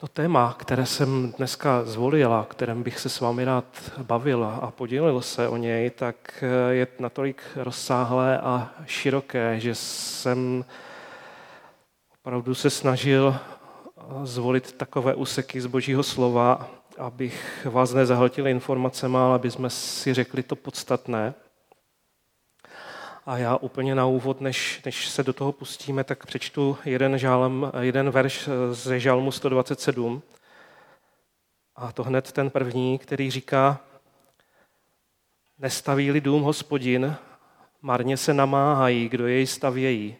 To téma, které jsem dneska zvolil a kterém bych se s vámi rád bavil a podělil se o něj, tak je natolik rozsáhlé a široké, že jsem opravdu se snažil zvolit takové úseky z Božího slova, abych vás nezahltil informacemi, ale aby jsme si řekli to podstatné. A já úplně na úvod, než, než se do toho pustíme, tak přečtu jeden, žálem, jeden verš ze žalmu 127. A to hned ten první, který říká, nestaví-li dům hospodin, marně se namáhají, kdo jej stavějí.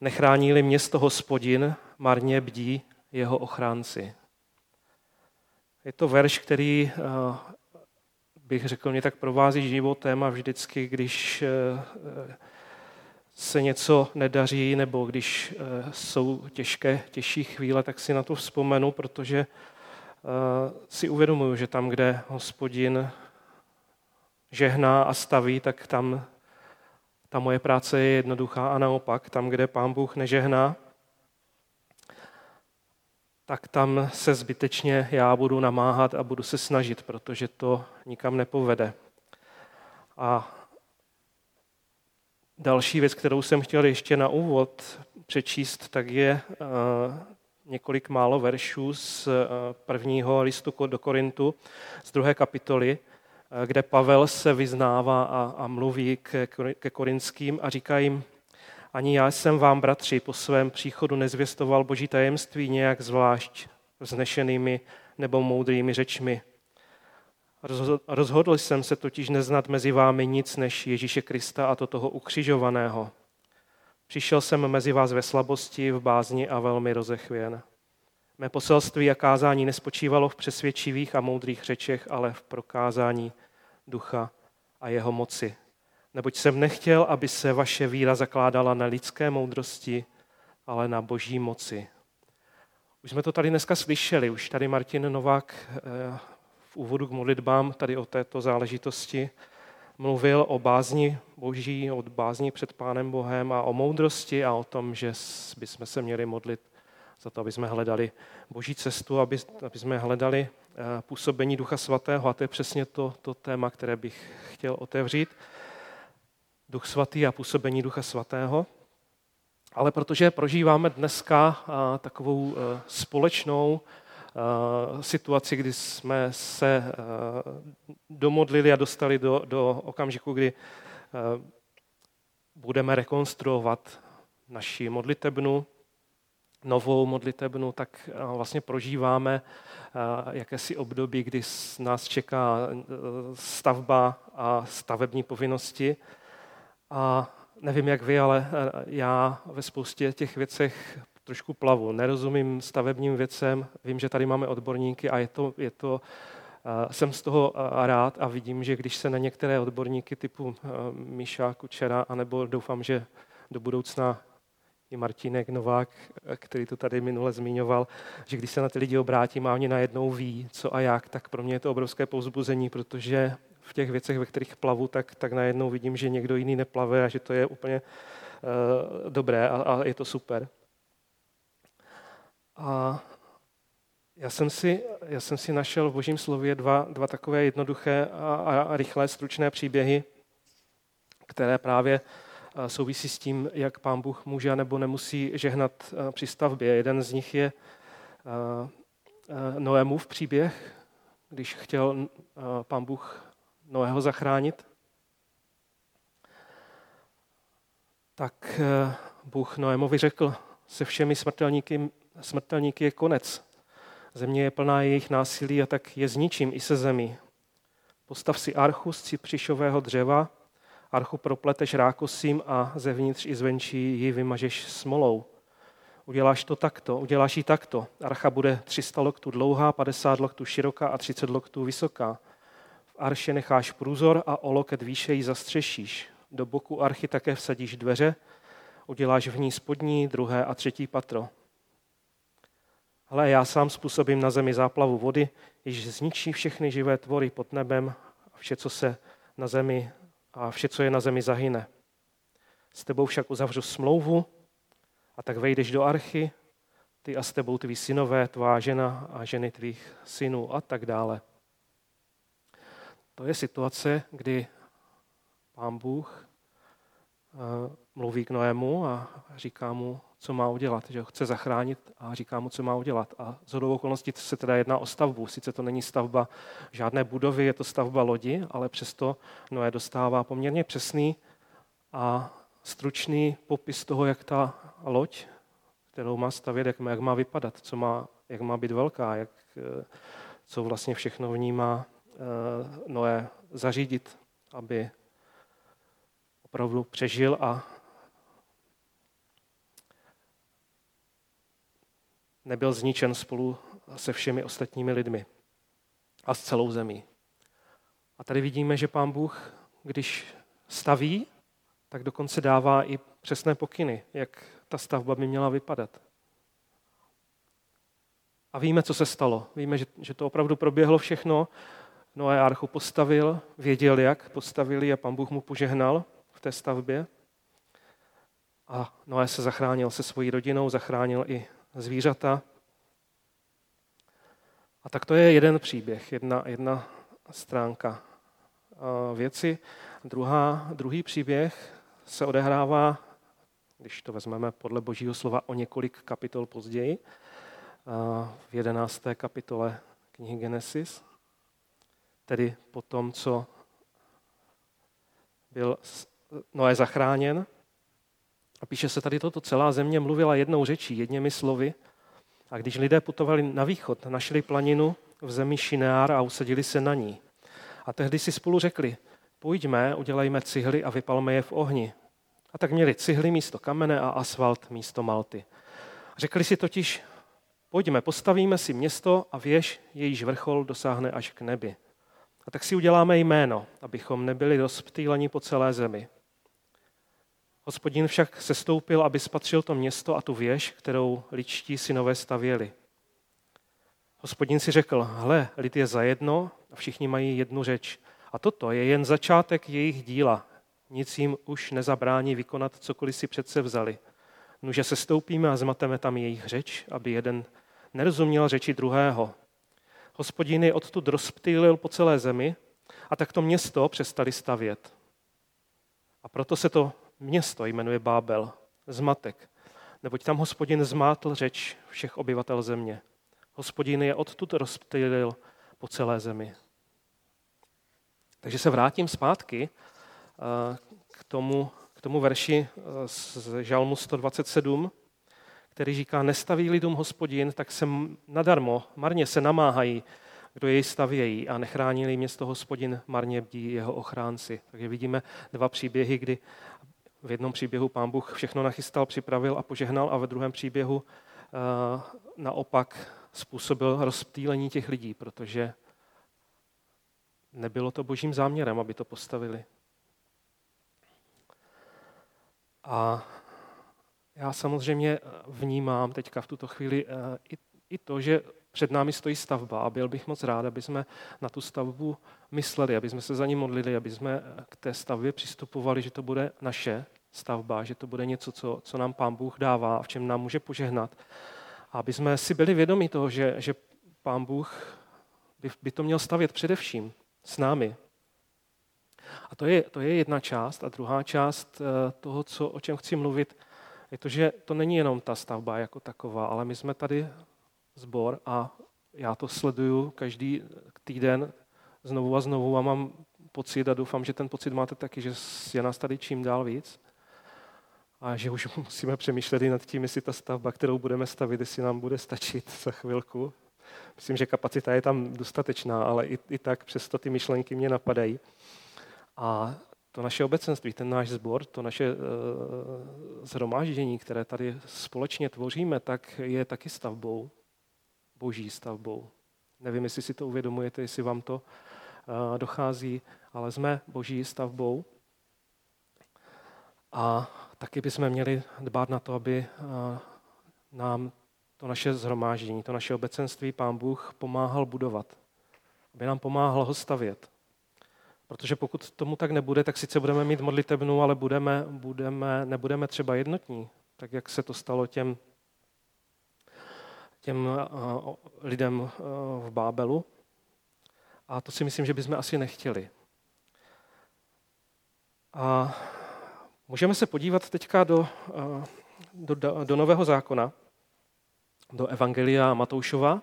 Nechrání-li město hospodin, marně bdí jeho ochránci. Je to verš, který eh, bych řekl, mě tak provází životem a vždycky, když eh, se něco nedaří nebo když eh, jsou těžké, těžší chvíle, tak si na to vzpomenu, protože si uvědomuju, že tam, kde hospodin žehná a staví, tak tam ta moje práce je jednoduchá a naopak, tam, kde pán Bůh nežehná, tak tam se zbytečně já budu namáhat a budu se snažit, protože to nikam nepovede. A další věc, kterou jsem chtěl ještě na úvod přečíst, tak je eh, několik málo veršů z eh, prvního listu do Korintu, z druhé kapitoly, eh, kde Pavel se vyznává a, mluví ke, ke korinským a říká jim, ani já jsem vám, bratři, po svém příchodu nezvěstoval boží tajemství nějak zvlášť vznešenými nebo moudrými řečmi. Rozhodl jsem se totiž neznat mezi vámi nic než Ježíše Krista a to toho ukřižovaného. Přišel jsem mezi vás ve slabosti, v bázni a velmi rozechvěn. Mé poselství a kázání nespočívalo v přesvědčivých a moudrých řečech, ale v prokázání ducha a jeho moci neboť jsem nechtěl, aby se vaše víra zakládala na lidské moudrosti, ale na boží moci. Už jsme to tady dneska slyšeli, už tady Martin Novák eh, v úvodu k modlitbám tady o této záležitosti mluvil o bázni boží, o bázni před Pánem Bohem a o moudrosti a o tom, že bychom se měli modlit za to, aby jsme hledali boží cestu, aby, aby jsme hledali eh, působení Ducha Svatého. A to je přesně to, to téma, které bych chtěl otevřít. Duch Svatý a působení Ducha Svatého. Ale protože prožíváme dneska takovou e, společnou e, situaci, kdy jsme se e, domodlili a dostali do, do okamžiku, kdy budeme rekonstruovat naši modlitebnu, novou modlitebnu, tak vlastně prožíváme jakési období, kdy nás čeká stavba a stavební povinnosti. A nevím, jak vy, ale eh, já ve spoustě těch věcech trošku plavu. Nerozumím stavebním věcem, vím, že tady máme odborníky a je to, je to eh, jsem z toho eh, rád a vidím, že když se na některé odborníky typu Míša, Kučera, anebo doufám, že do budoucna i Martinek Novák, který to tady minule zmiňoval, že když se na ty lidi obrátím a oni najednou ví, co a jak, tak pro mě je to obrovské povzbuzení, protože v těch věcech, ve kterých plavu, tak, tak najednou vidím, že někdo jiný neplave a že to je úplně uh, dobré a, a je to super. A já jsem si, já jsem si našel v Božím slově dva, dva takové jednoduché a, a rychlé, stručné příběhy, které právě eh, souvisí s tím, jak pán Bůh může nebo nemusí žehnat eh, při stavbě. Jeden z nich je Noémův příběh, když chtěl pán Bůh Noého zachránit, tak eh, Bůh Noémovi řekl, se všemi smrtelníky, smrtelníky je konec. Země je plná jejich násilí a tak je zničím i se zemí. Postav si archu z cipřišového dřeva, archu propleteš rákosím a zevnitř i zvenčí ji vymažeš smolou. Uděláš to takto, uděláš ji takto. Archa bude 300 loktů dlouhá, 50 loktů široká a 30 loktů vysoká arše necháš průzor a o loket výše ji zastřešíš. Do boku archy také vsadíš dveře, uděláš v ní spodní, druhé a třetí patro. Ale já sám způsobím na zemi záplavu vody, již zničí všechny živé tvory pod nebem a vše, co se na zemi a vše, co je na zemi, zahyne. S tebou však uzavřu smlouvu a tak vejdeš do archy ty a s tebou tví synové, tvá žena a ženy tvých synů a tak dále. To je situace, kdy pán Bůh eh, mluví k Noému a říká mu, co má udělat, že ho chce zachránit a říká mu, co má udělat. A z hodou okolností se teda jedná o stavbu. Sice to není stavba žádné budovy, je to stavba lodi, ale přesto Noé dostává poměrně přesný a stručný popis toho, jak ta loď, kterou má stavět, jak má, vypadat, co má, jak má být velká, jak, eh, co vlastně všechno v ní má Noé zařídit, aby opravdu přežil a nebyl zničen spolu se všemi ostatními lidmi a s celou zemí. A tady vidíme, že pán Bůh, když staví, tak dokonce dává i přesné pokyny, jak ta stavba by měla vypadat. A víme, co se stalo. Víme, že, že to opravdu proběhlo všechno. Noé archu postavil, věděl, jak postavili a pan Bůh mu požehnal v té stavbě. A Noé se zachránil se svojí rodinou, zachránil i zvířata. A tak to je jeden příběh, jedna, jedna stránka věci. Druhá, druhý příběh se odehrává, když to vezmeme podle božího slova, o několik kapitol později, v jedenácté kapitole knihy Genesis, tedy po tom, co byl Noé zachráněn, a píše se tady toto, celá země mluvila jednou řečí, jedněmi slovy. A když lidé putovali na východ, našli planinu v zemi Šineár a usadili se na ní. A tehdy si spolu řekli, pojďme, udělejme cihly a vypalme je v ohni. A tak měli cihly místo kamene a asfalt místo malty. Řekli si totiž, pojďme, postavíme si město a věž, jejíž vrchol dosáhne až k nebi. A tak si uděláme jméno, abychom nebyli rozptýleni po celé zemi. Hospodin však sestoupil, aby spatřil to město a tu věž, kterou ličtí synové stavěli. Hospodin si řekl, hle, lid je zajedno a všichni mají jednu řeč. A toto je jen začátek jejich díla. Nic jim už nezabrání vykonat cokoliv si přece vzali. Nuže se stoupíme a zmateme tam jejich řeč, aby jeden nerozuměl řeči druhého. Hospodin je odtud rozptýlil po celé zemi a tak to město přestali stavět. A proto se to město jmenuje Bábel, zmatek, neboť tam hospodin zmátl řeč všech obyvatel země. Hospodin je odtud rozptýlil po celé zemi. Takže se vrátím zpátky eh, k tomu, k tomu verši eh, z Žalmu 127, který říká, nestaví lidům hospodin, tak se nadarmo, marně se namáhají, kdo jej stavějí a nechránili město hospodin, marně bdí jeho ochránci. Takže vidíme dva příběhy, kdy v jednom příběhu pán Bůh všechno nachystal, připravil a požehnal a ve druhém příběhu uh, naopak způsobil rozptýlení těch lidí, protože nebylo to božím záměrem, aby to postavili. A já samozřejmě vnímám teďka v tuto chvíli uh, i, i to, že před námi stojí stavba a byl bych moc rád, aby jsme na tu stavbu mysleli, aby jsme se za ní modlili, aby jsme k té stavbě přistupovali, že to bude naše stavba, že to bude něco, co, co nám Pán Bůh dává a v čem nám může požehnat. A aby jsme si byli vědomi toho, že, že Pán Bůh by, by to měl stavět především s námi. A to je, to je jedna část. A druhá část eh, toho, co, o čem chci mluvit, je to, že to není jenom ta stavba jako taková, ale my jsme tady zbor a já to sleduju každý týden znovu a znovu a mám pocit a doufám, že ten pocit máte taky, že je nás tady čím dál víc a že už musíme přemýšlet i nad tím, jestli ta stavba, kterou budeme stavit, jestli nám bude stačit za chvilku. Myslím, že kapacita je tam dostatečná, ale i, i tak přesto ty myšlenky mě napadají. A to naše obecenství, ten náš sbor, to naše zhromáždění, které tady společně tvoříme, tak je taky stavbou, boží stavbou. Nevím, jestli si to uvědomujete, jestli vám to uh, dochází, ale jsme boží stavbou. A taky bychom měli dbát na to, aby uh, nám to naše zhromáždění, to naše obecenství pán Bůh pomáhal budovat. Aby nám pomáhal ho stavět. Protože pokud tomu tak nebude, tak sice budeme mít modlitebnu, ale budeme, budeme, nebudeme třeba jednotní, tak jak se to stalo těm těm lidem v Bábelu. A to si myslím, že bychom asi nechtěli. A můžeme se podívat teďka do, do, do Nového zákona, do Evangelia Matoušova,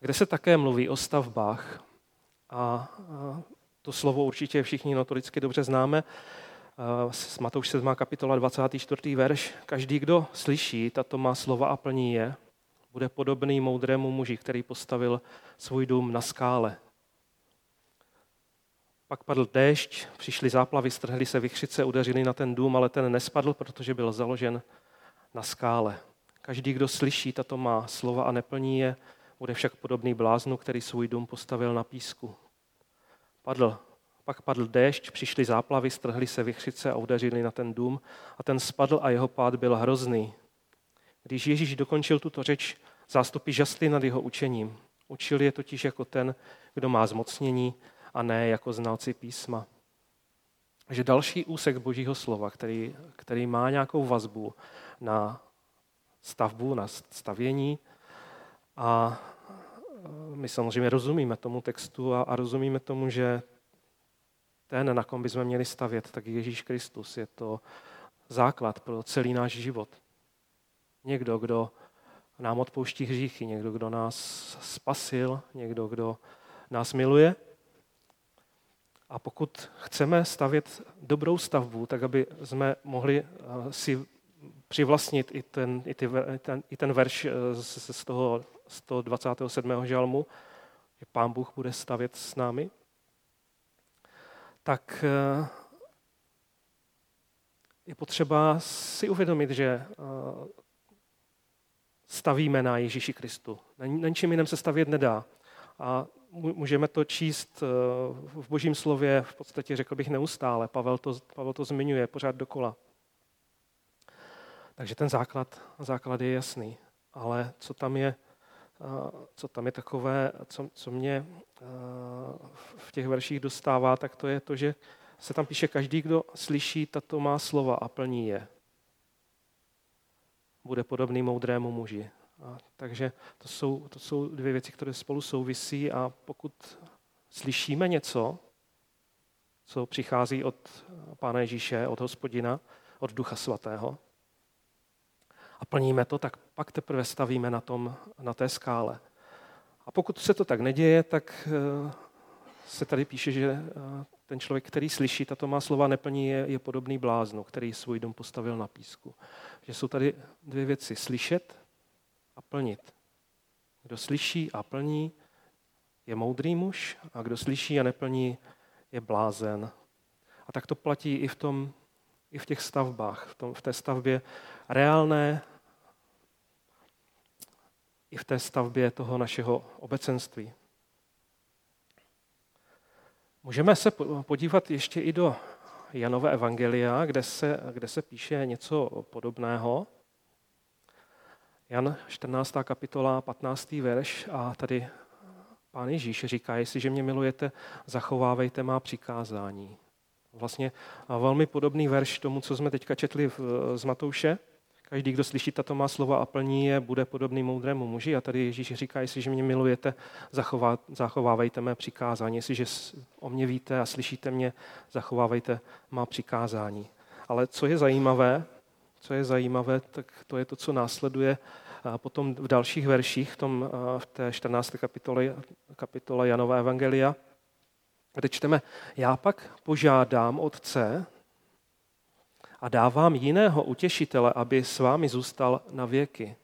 kde se také mluví o stavbách. A to slovo určitě všichni notoricky dobře známe. Matouš 7. kapitola 24. verš. Každý, kdo slyší tato má slova a plní je, bude podobný moudrému muži, který postavil svůj dům na skále. Pak padl déšť, přišly záplavy, strhly se vychřice, udeřili na ten dům, ale ten nespadl, protože byl založen na skále. Každý, kdo slyší tato má slova a neplní je, bude však podobný bláznu, který svůj dům postavil na písku. Padl, pak padl déšť, přišly záplavy, strhly se vychřice a udeřili na ten dům a ten spadl a jeho pád byl hrozný. Když Ježíš dokončil tuto řeč, zástupy žasly nad jeho učením. Učil je totiž jako ten, kdo má zmocnění a ne jako znalci písma. Že další úsek Božího slova, který, který má nějakou vazbu na stavbu, na stavění a my samozřejmě rozumíme tomu textu a, a rozumíme tomu, že ten, na kom bychom měli stavět, tak Ježíš Kristus je to základ pro celý náš život. Někdo, kdo nám odpouští hříchy, někdo, kdo nás spasil, někdo, kdo nás miluje. A pokud chceme stavět dobrou stavbu, tak aby jsme mohli eh, si přivlastnit i ten, i ty, ten, i ten verš eh, z, z toho 127. žalmu, že Pán Bůh bude stavět s námi, tak eh, je potřeba si uvědomit, že eh, stavíme na Ježíši Kristu. Na ničím jiném se stavět nedá. A můžeme to číst v božím slově, v podstatě řekl bych neustále. Pavel to, Pavel to zmiňuje pořád dokola. Takže ten základ, základ je jasný. Ale co tam je, co tam je takové, co, co mě v těch verších dostává, tak to je to, že se tam píše, každý, kdo slyší tato má slova a plní je, bude podobný moudrému muži. A takže to jsou, to jsou dvě věci, které spolu souvisí a pokud slyšíme něco, co přichází od Pána Ježíše, od hospodina, od Ducha Svatého, a plníme to, tak pak teprve stavíme na, tom, na té skále. A pokud se to tak neděje, tak eh, se tady píše, že eh, ten člověk, který slyší tato má slova, neplní, je, je podobný bláznu, který svůj dom postavil na písku. Že jsou tady dvě věci. Slyšet a plnit. Kdo slyší a plní, je moudrý muž a kdo slyší a neplní, je blázen. A tak to platí i v, tom, i v těch stavbách, v, tom, v té stavbě reálné i v té stavbě toho našeho obecenství. Můžeme se podívat ještě i do Janové evangelia, kde se, kde se píše něco podobného. Jan 14. kapitola, 15. verš a tady pán Ježíš říká, jestliže mě milujete, zachovávejte má přikázání. Vlastně velmi podobný verš tomu, co jsme teďka četli z Matouše, Každý, kdo slyší tato má slova a plní je, bude podobný moudrému muži. A tady Ježíš říká, jestliže mě milujete, zachová, zachovávejte mé přikázání. Jestliže o mě víte a slyšíte mě, zachovávejte má přikázání. Ale co je zajímavé, co je zajímavé, tak to je to, co následuje potom v dalších verších, v, tom, v té 14. kapitole, kapitole Janova Evangelia, kde čteme, já pak požádám Otce, a dávám jiného utěšitele, aby s vámi zůstal na věky.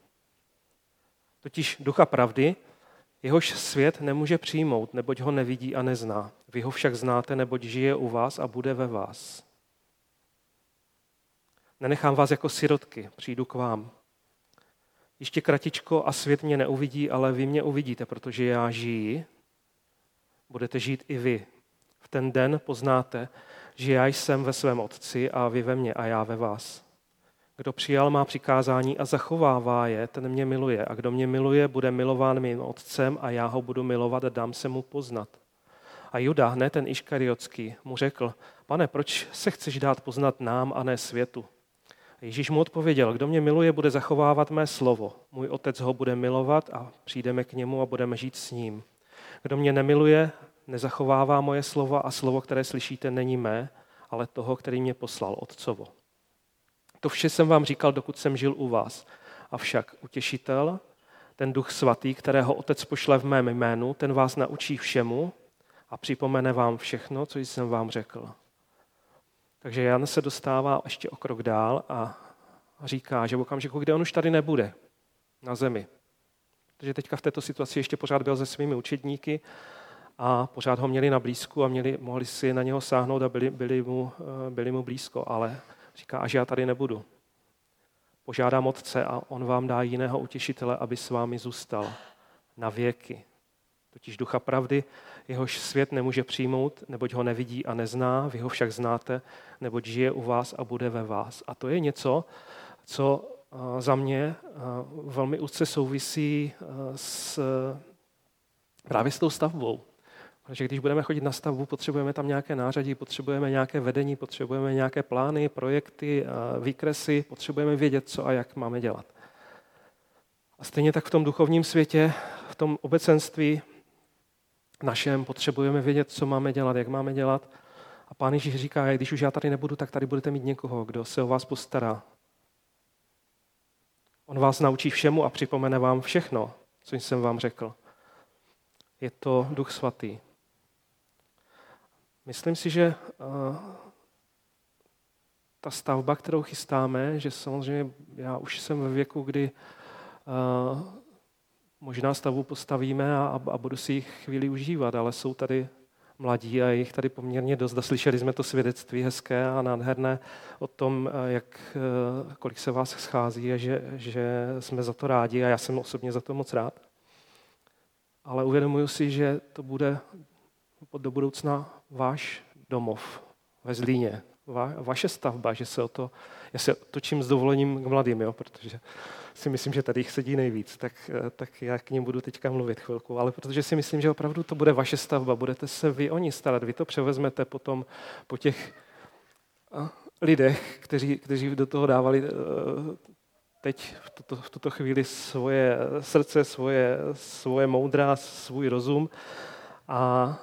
Totiž ducha pravdy, jehož svět nemůže přijmout, neboť ho nevidí a nezná. Vy ho však znáte, neboť žije u vás a bude ve vás. Nenechám vás jako sirotky, přijdu k vám. Ještě kratičko a svět mě neuvidí, ale vy mě uvidíte, protože já žiji. Budete žít i vy. V ten den poznáte, že já jsem ve svém Otci a vy ve mně a já ve vás. Kdo přijal má přikázání a zachovává je, ten mě miluje. A kdo mě miluje, bude milován mým Otcem a já ho budu milovat a dám se mu poznat. A Juda, ne ten Iškariotský, mu řekl, pane, proč se chceš dát poznat nám a ne světu? Ježíš mu odpověděl, kdo mě miluje, bude zachovávat mé slovo. Můj otec ho bude milovat a přijdeme k němu a budeme žít s ním. Kdo mě nemiluje, nezachovává moje slova a slovo, které slyšíte, není mé, ale toho, který mě poslal, otcovo. To vše jsem vám říkal, dokud jsem žil u vás. Avšak utěšitel, ten duch svatý, kterého otec pošle v mém jménu, ten vás naučí všemu a připomene vám všechno, co jsem vám řekl. Takže Jan se dostává ještě o krok dál a říká, že v okamžiku, kdy on už tady nebude na zemi, protože teďka v této situaci ještě pořád byl se svými učedníky a pořád ho měli na blízku a měli, mohli si na něho sáhnout a byli, byli, mu, eh, byli mu blízko, ale říká, až já tady nebudu. Požádám Otce a on vám dá jiného utěšitele, aby s vámi zůstal na věky. Totiž ducha pravdy, jehož svět nemůže přijmout, neboť ho nevidí a nezná, vy ho však znáte, neboť žije u vás a bude ve vás. A to je něco, co eh, za mě eh, velmi úzce souvisí s, právě s tou stavbou. Protože když budeme chodit na stavbu, potřebujeme tam nějaké nářadí, potřebujeme nějaké vedení, potřebujeme nějaké plány, projekty, výkresy, potřebujeme vědět, co a jak máme dělat. A stejně tak v tom duchovním světě, v tom obecenství našem potřebujeme vědět, co máme dělat, jak máme dělat. A pán Ježíš říká, když už já tady nebudu, tak tady budete mít někoho, kdo se o vás postará. On vás naučí všemu a připomene vám všechno, co jsem vám řekl. Je to Duch Svatý. Myslím si, že eh, ta stavba, kterou chystáme, že samozřejmě já už jsem ve věku, kdy eh, možná stavbu postavíme a, a budu si jich chvíli užívat, ale jsou tady mladí a jich tady poměrně dost. A slyšeli jsme to svědectví hezké a nádherné o tom, eh, jak, kolik se vás schází a že, že jsme za to rádi a já jsem osobně za to moc rád. Ale uvědomuji si, že to bude do budoucna váš domov ve Zlíně, va, vaše stavba, že se o to, já se točím s dovolením k mladým, jo, protože si myslím, že tady jich sedí nejvíc, tak, tak já k ním budu teďka mluvit chvilku, ale protože si myslím, že opravdu to bude vaše stavba, budete se vy o ní starat, vy to převezmete potom po těch lidech, kteří, kteří do toho dávali e, teď v tuto, v tuto chvíli svoje srdce, svoje, svoje moudra, svůj rozum. A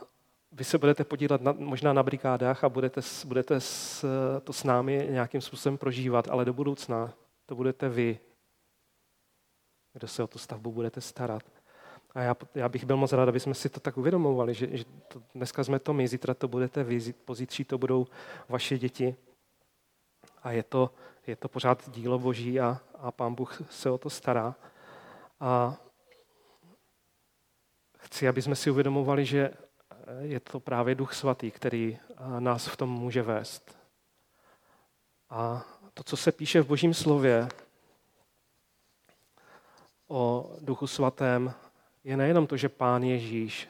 vy se budete podílet na, možná na brigádách a budete, budete s, to s námi nějakým způsobem prožívat, ale do budoucna to budete vy, kdo se o tu stavbu budete starat. A já, já bych byl moc rád, aby jsme si to tak uvědomovali, že, že to, dneska jsme to my, zítra to budete vy, pozítří to budou vaše děti. A je to, je to pořád dílo Boží a, a Pán Bůh se o to stará. A chci, aby jsme si uvědomovali, že je to právě Duch Svatý, který nás v tom může vést. A to, co se píše v Božím slově o Duchu Svatém, je nejenom to, že Pán Ježíš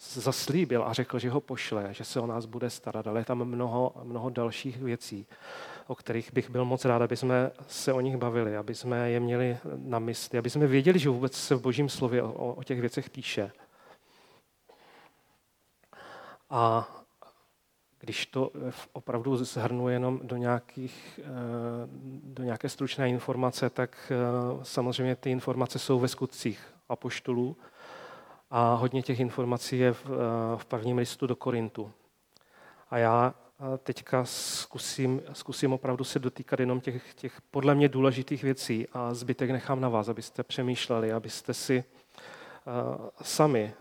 zaslíbil a řekl, že ho pošle, že se o nás bude starat, ale je tam mnoho, mnoho dalších věcí, o kterých bych byl moc rád, aby jsme se o nich bavili, aby jsme je měli na mysli, aby jsme věděli, že vůbec se v Božím slově o, o těch věcech píše. A když to opravdu zhrnu jenom do, nějakých, eh, do nějaké stručné informace, tak eh, samozřejmě ty informace jsou ve skutcích apoštolů a hodně těch informací je v, eh, prvním listu do Korintu. A já teďka zkusím, zkusím opravdu se dotýkat jenom těch, těch podle mě důležitých věcí a zbytek nechám na vás, abyste přemýšleli, abyste si sami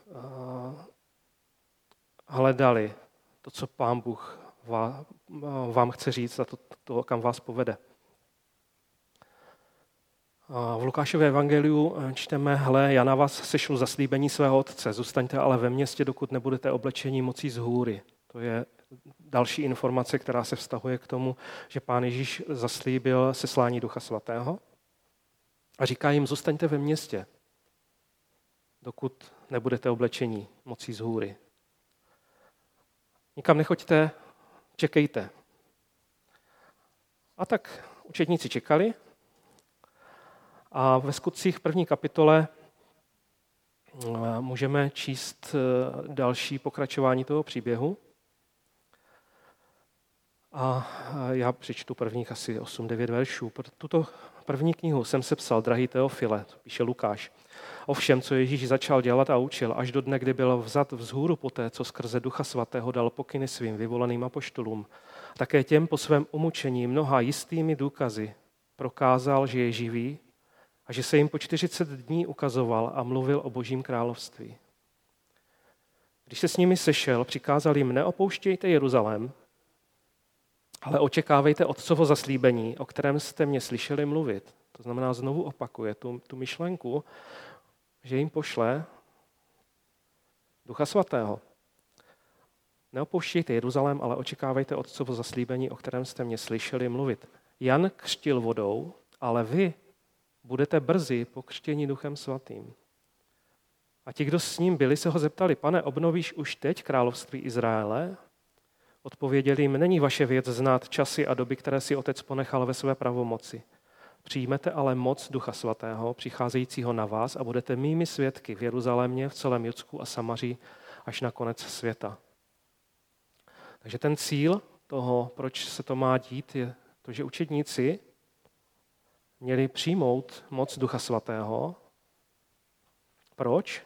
hledali to, co Pán Bůh vám chce říct a to, to kam vás povede. V Lukášově evangeliu eh, čteme, hle, já na vás sešlu zaslíbení svého otce, zůstaňte ale ve městě, dokud nebudete oblečení mocí z hůry. To je další informace, která se vztahuje k tomu, že pán Ježíš zaslíbil seslání Ducha Svatého a říká jim, zůstaňte ve městě, dokud nebudete oblečení mocí z hůry. Nikam nechoďte, čekejte. A tak učetníci čekali a ve skutcích první kapitole eh, můžeme číst eh, další pokračování toho příběhu. A já přečtu prvních asi 8-9 veršů. Tuto první knihu jsem sepsal, drahý Teofile, píše Lukáš, o všem, co Ježíš začal dělat a učil, až do dne, kdy byl vzat vzhůru poté, co skrze Ducha Svatého dal pokyny svým vyvoleným apoštolům. Také těm po svém umučení mnoha jistými důkazy prokázal, že je živý a že se jim po 40 dní ukazoval a mluvil o božím království. Když se s nimi sešel, přikázal jim, neopouštějte Jeruzalém, ale očekávejte Otcovo zaslíbení, o kterém jste mě slyšeli mluvit. To znamená, znovu opakuje tu, tu myšlenku, že jim pošle Ducha Svatého. Neopouštějte Jeruzalém, ale očekávejte Otcovo zaslíbení, o kterém jste mě slyšeli mluvit. Jan křtil vodou, ale vy budete brzy pokřtěni Duchem Svatým. A ti, kdo s ním byli, se ho zeptali, pane, obnovíš už teď království Izraele? Odpověděli jim, není vaše věc znát časy a doby, které si otec ponechal ve své pravomoci. Přijmete ale moc Ducha Svatého, přicházejícího na vás a budete mými svědky v Jeruzalémě, v celém Judsku a Samaří až na konec světa. Takže ten cíl toho, proč se to má dít, je to, že učedníci měli přijmout moc Ducha Svatého. Proč?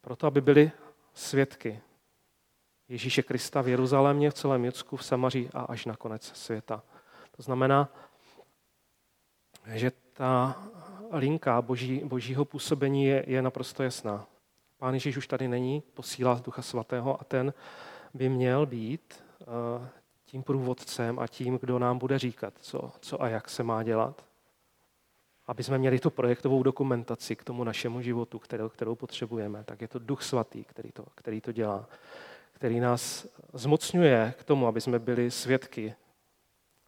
Proto, aby byli svědky Ježíše Krista v Jeruzalémě, v celém Judsku, v Samaří a až na konec světa. To znamená, že ta linka boží, božího působení je, je naprosto jasná. Pán Ježíš už tady není, posílá Ducha Svatého a ten by měl být uh, tím průvodcem a tím, kdo nám bude říkat, co, co a jak se má dělat. Aby jsme měli tu projektovou dokumentaci k tomu našemu životu, kterou, kterou potřebujeme, tak je to Duch Svatý, který to, který to dělá, který nás zmocňuje k tomu, aby jsme byli svědky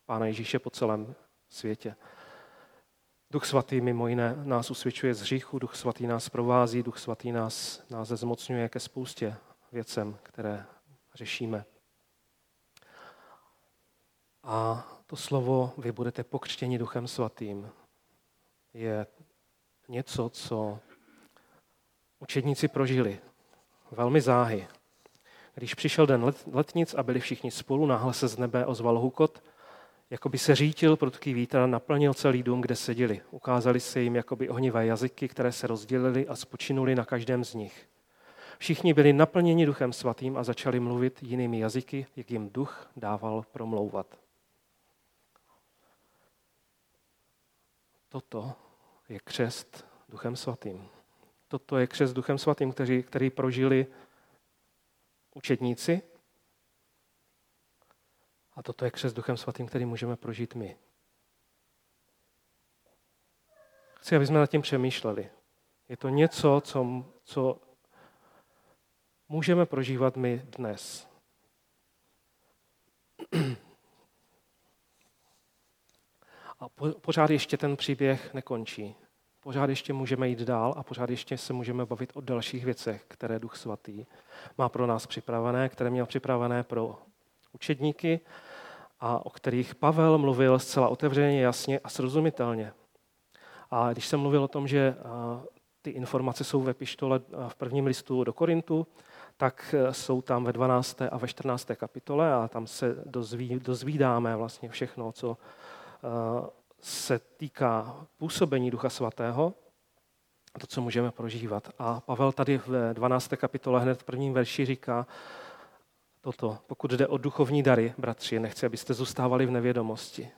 Pána Ježíše po celém světě. Duch Svatý mimo jiné nás usvědčuje z hříchu, Duch Svatý nás provází, Duch Svatý nás, nás zmocňuje ke spoustě věcem, které řešíme. A to slovo, vy budete pokřtěni Duchem Svatým, je něco, co učedníci prožili velmi záhy. Když přišel den let, letnic a byli všichni spolu, náhle se z nebe ozval hukot, jako by se řítil prudký vítr a naplnil celý dům, kde seděli. Ukázali se jim jakoby ohnivé jazyky, které se rozdělily a spočinuli na každém z nich. Všichni byli naplněni duchem svatým a začali mluvit jinými jazyky, jak jim duch dával promlouvat. Toto je křest duchem svatým. Toto je křest duchem svatým, který, který prožili učedníci. A toto je křest duchem svatým, který můžeme prožít my. Chci, aby jsme nad tím přemýšleli. Je to něco, co, co můžeme prožívat my dnes. A pořád ještě ten příběh nekončí. Pořád ještě můžeme jít dál a pořád ještě se můžeme bavit o dalších věcech, které Duch Svatý má pro nás připravené, které měl připravené pro učedníky a o kterých Pavel mluvil zcela otevřeně, jasně a srozumitelně. A když jsem mluvil o tom, že ty informace jsou ve pištole v prvním listu do Korintu, tak e, jsou tam ve 12. a ve 14. kapitole a tam se dozví, dozvídáme vlastně všechno, co e, se týká působení Ducha Svatého, to, co můžeme prožívat. A Pavel tady v 12. kapitole hned v prvním verši říká toto. Pokud jde o duchovní dary, bratři, nechci, abyste zůstávali v nevědomosti.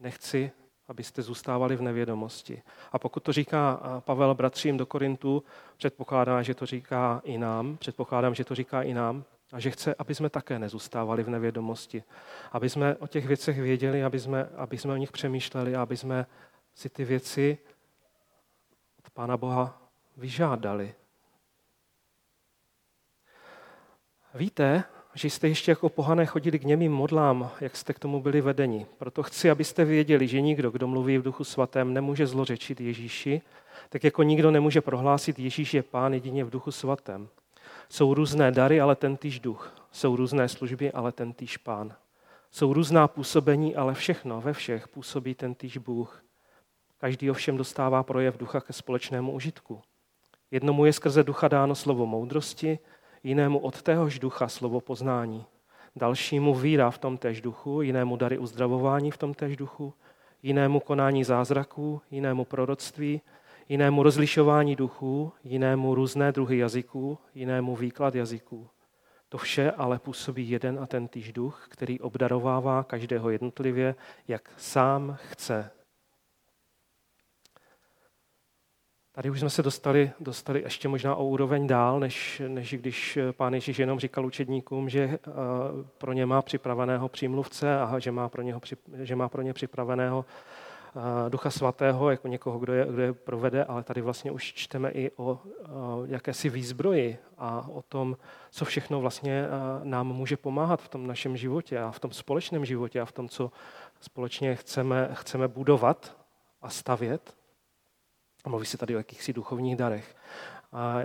Nechci, abyste zůstávali v nevědomosti. A pokud to říká Pavel bratřím do Korintu, předpokládám, že to říká i nám, předpokládám, že to říká i nám, a že chce, aby jsme také nezůstávali v nevědomosti. Aby jsme o těch věcech věděli, aby jsme, aby jsme o nich přemýšleli, aby jsme si ty věci od Pána Boha vyžádali. Víte, že jste ještě jako pohané chodili k němým modlám, jak jste k tomu byli vedeni. Proto chci, abyste věděli, že nikdo, kdo mluví v duchu svatém, nemůže zlořečit Ježíši, tak jako nikdo nemůže prohlásit Ježíš je pán jedině v duchu svatém. Jsou různé dary, ale ten týž duch. Jsou různé služby, ale ten týž pán. Jsou různá působení, ale všechno, ve všech působí ten týž Bůh. Každý ovšem dostává projev ducha ke společnému užitku. Jednomu je skrze ducha dáno slovo moudrosti, jinému od téhož ducha slovo poznání. dalšímu víra v tom též duchu, jinému dary uzdravování v tom též duchu, jinému konání zázraků, jinému proroctví, jinému rozlišování duchů, jinému různé druhy jazyků, jinému výklad jazyků. To vše ale působí jeden a ten týž duch, který obdarovává každého jednotlivě, jak sám chce. Tady už jsme se dostali, dostali ještě možná o úroveň dál, než, než když pán Ježíš jenom říkal učedníkům, že eh, pro ně má připraveného přímluvce a že má pro, něho, že má pro ně připraveného eh, Ducha Svatého jako někoho, kdo je, kdo je provede, ale tady vlastně už čteme i o eh, jakési výzbroji a o tom, co všechno vlastně nám může pomáhat v tom našem životě a v tom společném životě a v tom, co společně chceme, chceme budovat a stavět. Mluví se tady o jakýchsi duchovních darech. A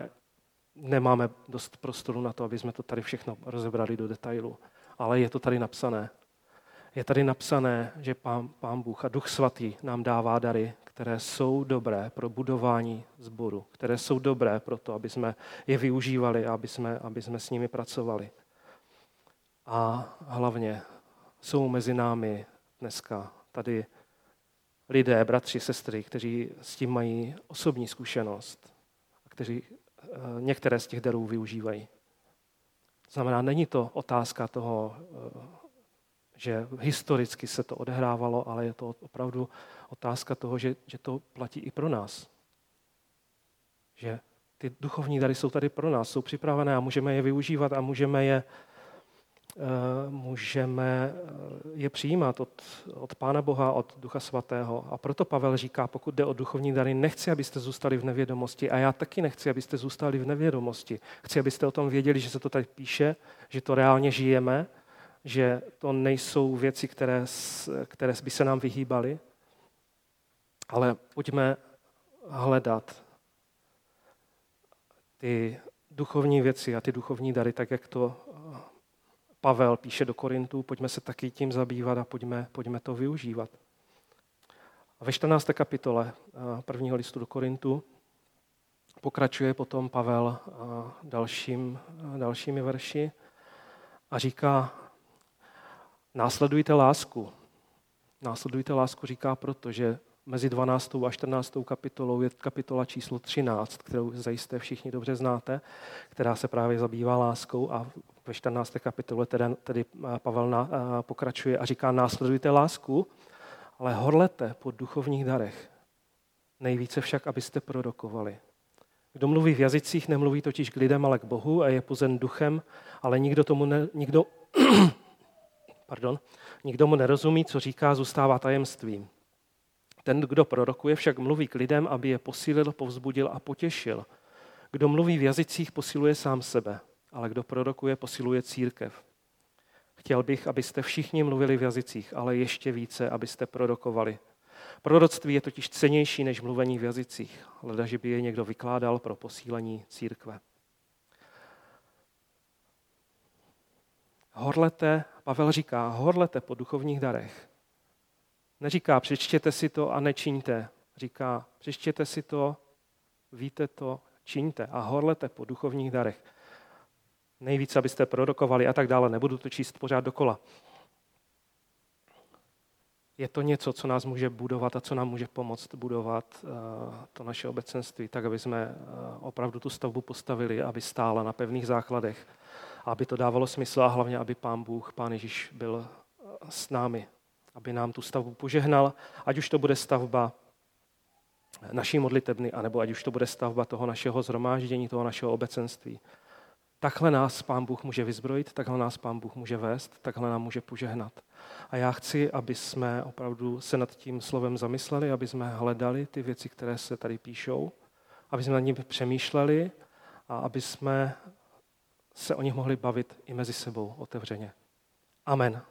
nemáme dost prostoru na to, aby jsme to tady všechno rozebrali do detailu. Ale je to tady napsané. Je tady napsané, že pán, pán Bůh a Duch Svatý nám dává dary, které jsou dobré pro budování sboru, které jsou dobré pro to, aby jsme je využívali a aby jsme, aby jsme s nimi pracovali. A hlavně jsou mezi námi dneska tady lidé, bratři, sestry, kteří s tím mají osobní zkušenost a kteří eh, některé z těch darů využívají. Znamená, není to otázka toho, eh, že historicky se to odehrávalo, ale je to opravdu otázka toho, že, že to platí i pro nás. Že ty duchovní dary jsou tady pro nás, jsou připravené a můžeme je využívat a můžeme je Eh, můžeme eh, je přijímat od, od Pána Boha, od Ducha Svatého. A proto Pavel říká, pokud jde o duchovní dary, nechci, abyste zůstali v nevědomosti. A já taky nechci, abyste zůstali v nevědomosti. Chci, abyste o tom věděli, že se to tady píše, že to reálně žijeme, že to nejsou věci, které, které by se nám vyhýbaly. Ale pojďme hledat ty duchovní věci a ty duchovní dary, tak jak to Pavel píše do Korintů, pojďme se taky tím zabývat a pojďme, pojďme to využívat. A ve 14. kapitole eh, prvního listu do Korintu pokračuje potom Pavel eh, dalším, eh, dalšími verši a říká, následujte lásku. Následujte lásku říká proto, že mezi 12. a 14. kapitolou je kapitola číslo 13, kterou zajisté všichni dobře znáte, která se právě zabývá láskou a ve 14. kapitole tedy, tedy Pavel na, a, pokračuje a říká, následujte lásku, ale horlete po duchovních darech. Nejvíce však, abyste prorokovali. Kdo mluví v jazycích, nemluví totiž k lidem, ale k Bohu a je pozen duchem, ale nikdo tomu ne, nikdo, pardon, nikdo mu nerozumí, co říká, zůstává tajemstvím. Ten, kdo prorokuje, však mluví k lidem, aby je posílil, povzbudil a potěšil. Kdo mluví v jazycích, posiluje sám sebe ale kdo prorokuje, posiluje církev. Chtěl bych, abyste všichni mluvili v jazycích, ale ještě více, abyste prorokovali. Proroctví je totiž cenější než mluvení v jazycích, leda, že by je někdo vykládal pro posílení církve. Horlete, Pavel říká, horlete po duchovních darech. Neříká, přečtěte si to a nečiňte. Říká, přečtěte si to, víte to, čiňte a horlete po duchovních darech nejvíce, abyste prorokovali a tak dále. Nebudu to číst pořád dokola. Je to něco, co nás může budovat a co nám může pomoct budovat eh, to naše obecenství, tak aby jsme eh, opravdu tu stavbu postavili, aby stála na pevných základech, aby to dávalo smysl a hlavně, aby Pán Bůh, Pán Ježíš byl eh, s námi, aby nám tu stavbu požehnal, ať už to bude stavba naší modlitebny, anebo ať už to bude stavba toho našeho zhromáždění, toho našeho obecenství. Takhle nás Pán Bůh může vyzbrojit, takhle nás Pán Bůh může vést, takhle nám může požehnat. A já chci, aby jsme opravdu se nad tím slovem zamysleli, aby jsme hledali ty věci, které se tady píšou, aby jsme nad nimi přemýšleli a aby jsme se o nich mohli bavit i mezi sebou otevřeně. Amen.